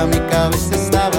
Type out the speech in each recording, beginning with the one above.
mi cabeza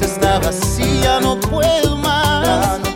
está vacía, no puedo más.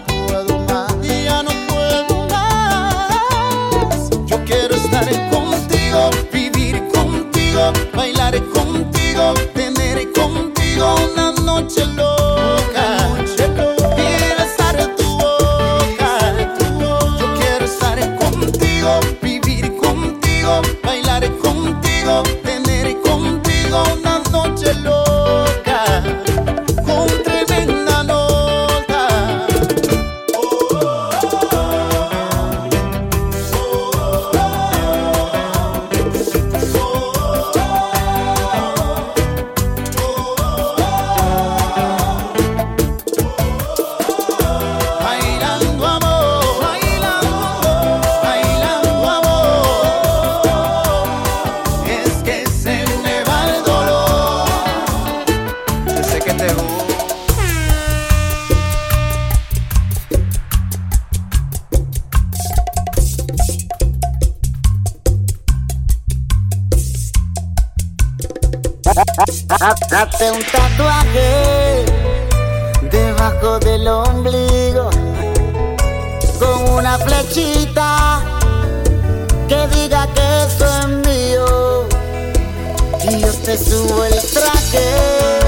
Hazte un tatuaje debajo del ombligo con una flechita que diga que eso es mío y yo te subo el traje.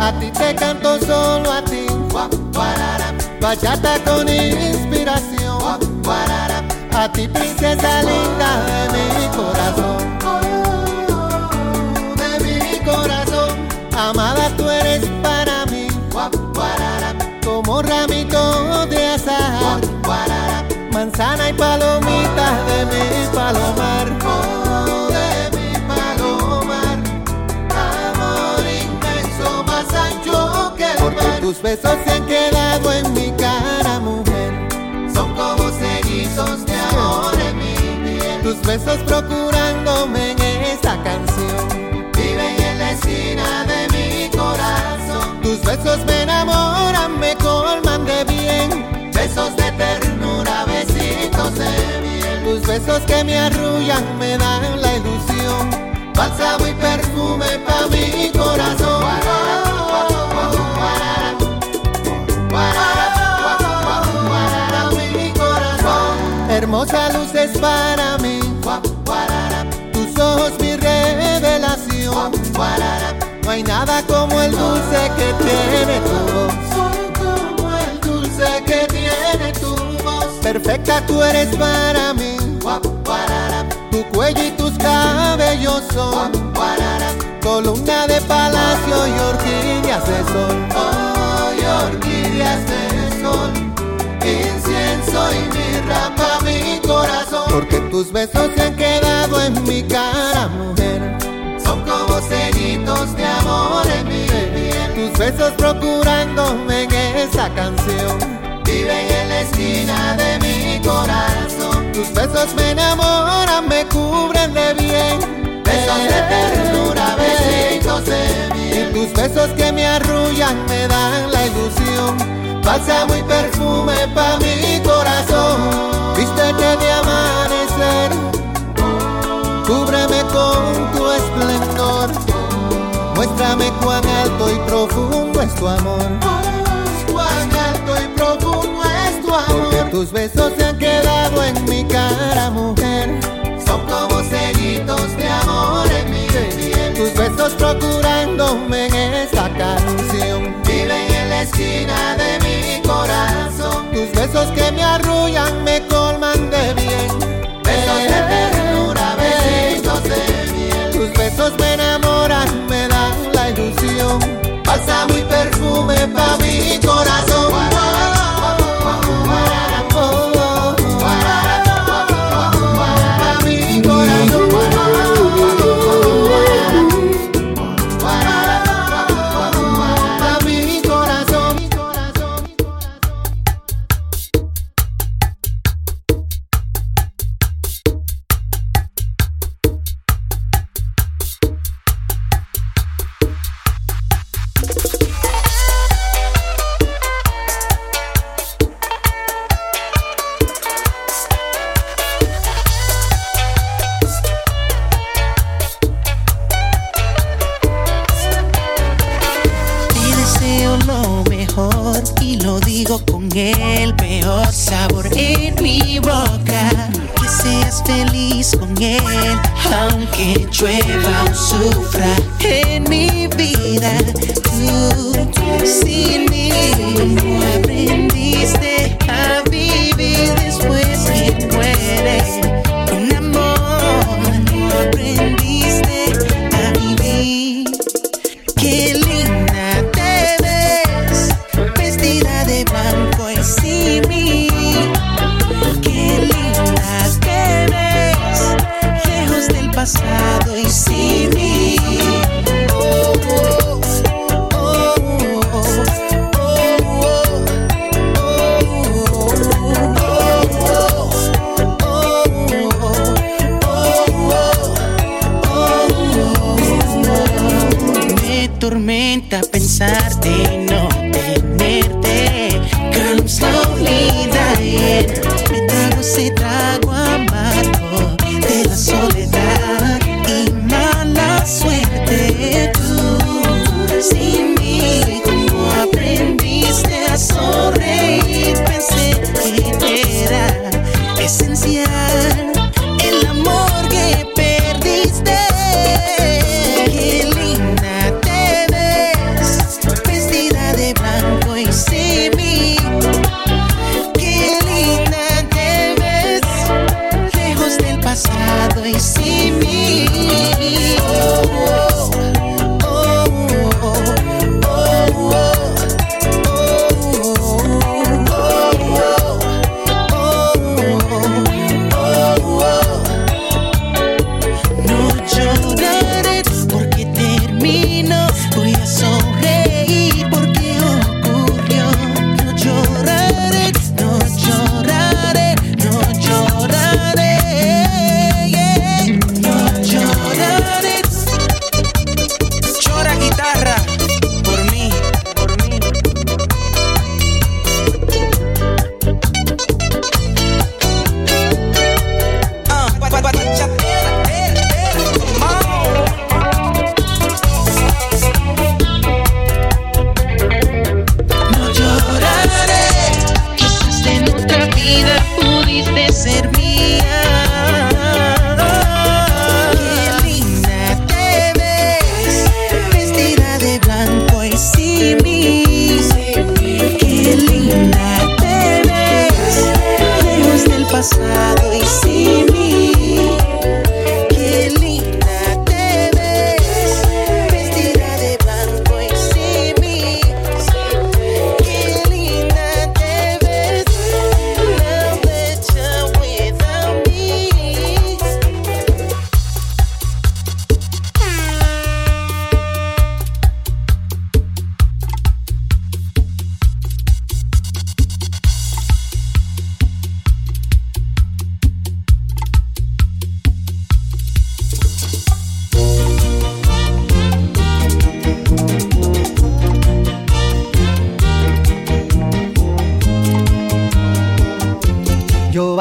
A ti te canto solo a ti. Bachata con inspiración. A ti princesa linda de mi corazón. De mi palomar. Oh, de mi palomar. Amor inmenso, más ancho que el Porque mar. tus besos se han quedado en mi cara, mujer. Son como cerizos de amor en mi piel. Tus besos procurándome en esta canción. Viven en la esquina de mi corazón. Tus besos me besos que me arrullan me dan la ilusión. Bálsamo y perfume pa' mi corazón. Hermosa luz es para mí. Tus ojos mi revelación. No hay nada como el dulce que tiene tu voz. Como el dulce que tiene tu voz. Perfecta tú eres para mí. Tu cuello y tus cabellos son columna de palacio y orquídeas de sol. Orquídeas de sol, incienso y mirra pa' mi corazón. Porque tus besos se han quedado en mi cara, mujer. Son como sellitos de amor en mi piel. Tus besos procurándome en esa canción. Viven en la esquina de mi corazón. Tus besos me enamoran, me cubren de bien. Besos de ternura, besitos de Y miel. tus besos que me arrullan me dan la ilusión. Bálsamo y perfume pa' mi corazón. Vístete de amanecer, cúbreme con tu esplendor. Muéstrame cuán alto y profundo es tu amor. Tus besos se han quedado en mi cara, mujer. Son como sellitos de amor en mi piel. Tus besos procurándome en esta canción. Viven en la esquina de mi corazón. Tus besos que me arrullan, me llueva o sufra en mi vida.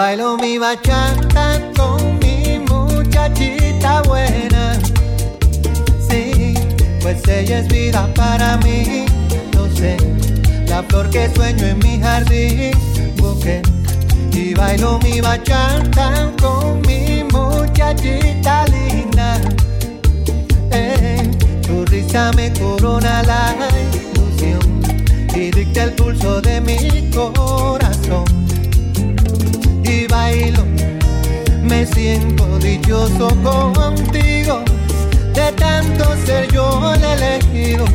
Bailo mi bachata con mi muchachita buena. Sí, pues ella es vida para mí. Lo sé, la flor que sueño en mi jardín. Busqué y bailo mi bachata con mi muchachita linda. Eh, tu risa me corona la ilusión y dicta el pulso de mi corazón y bailo. Me siento dichoso contigo, de tanto ser yo el elegido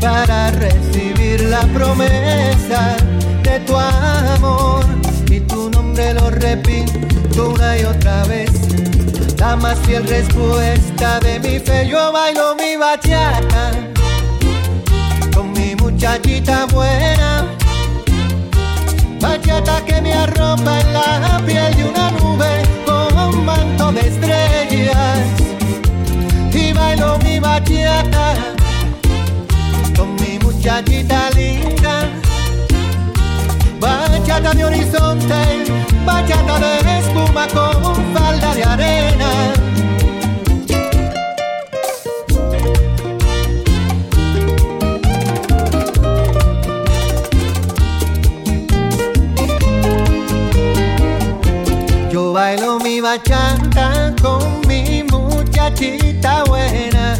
para recibir la promesa de tu amor. Y tu nombre lo repito una y otra vez. La más fiel respuesta de mi fe, yo bailo mi bachata con mi muchachita buena bachata que me arropa en la piel de una nube con manto de estrellas. Y bailo mi bachata con mi muchachita linda. Bachata de horizonte, bachata de espuma con falda de arena mi bachata con mi muchachita buena.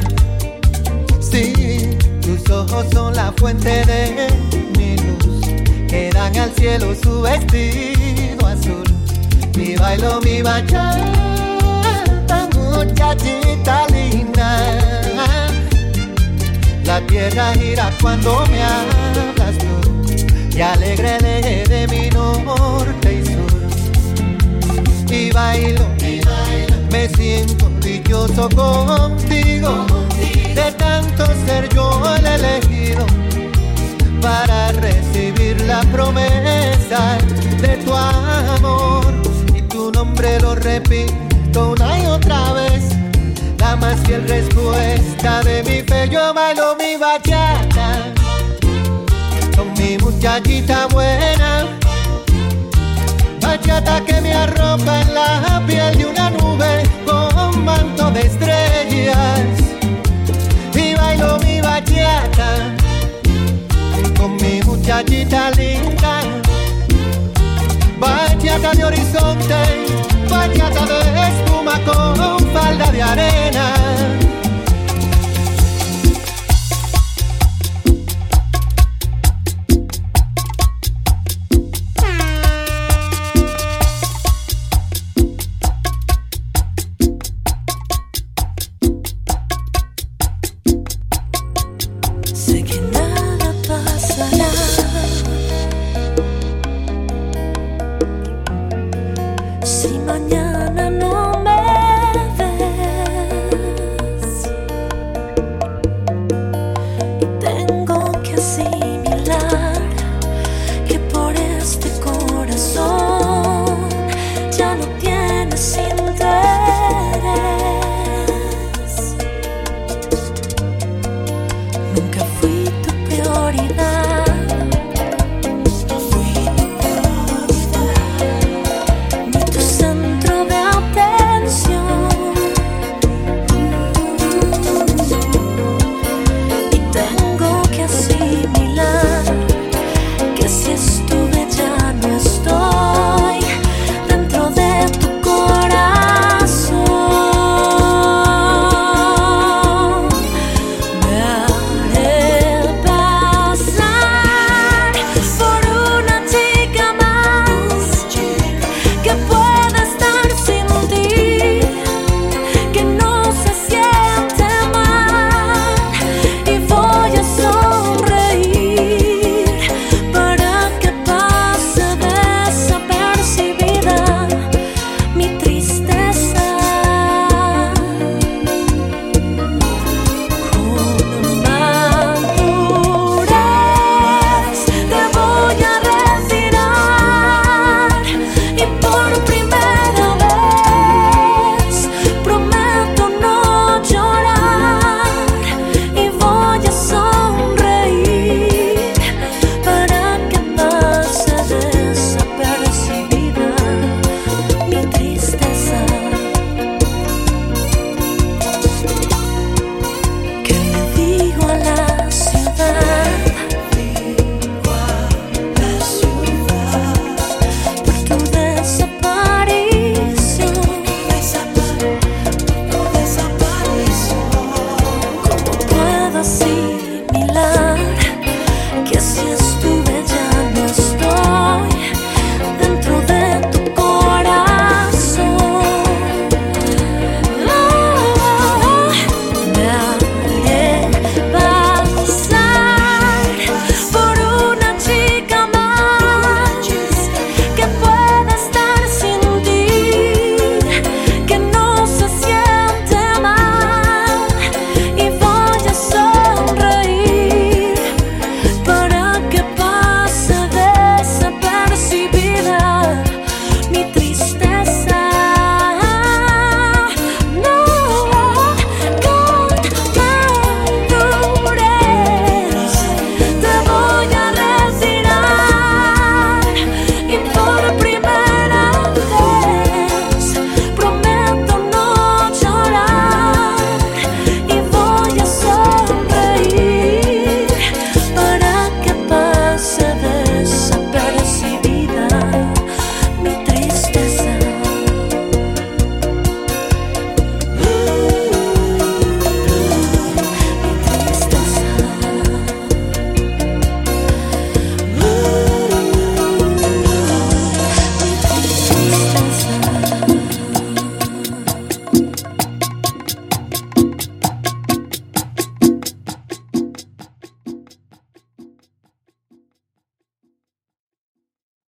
Sí, tus ojos son la fuente de mi luz, que dan al cielo su vestido azul. Mi bailo, mi bachata, muchachita linda. La tierra gira cuando me hablas tú, y alegre de, de mi norte y sur y bailo, y bailo. me siento dichoso contigo, contigo, de tanto ser yo el elegido para recibir la promesa de tu amor y tu nombre lo repito una y otra vez. La más fiel respuesta de mi fe, yo bailo mi bachata con mi muchachita buena linda. Bañata de horizonte, bañata de espuma con falda de arena.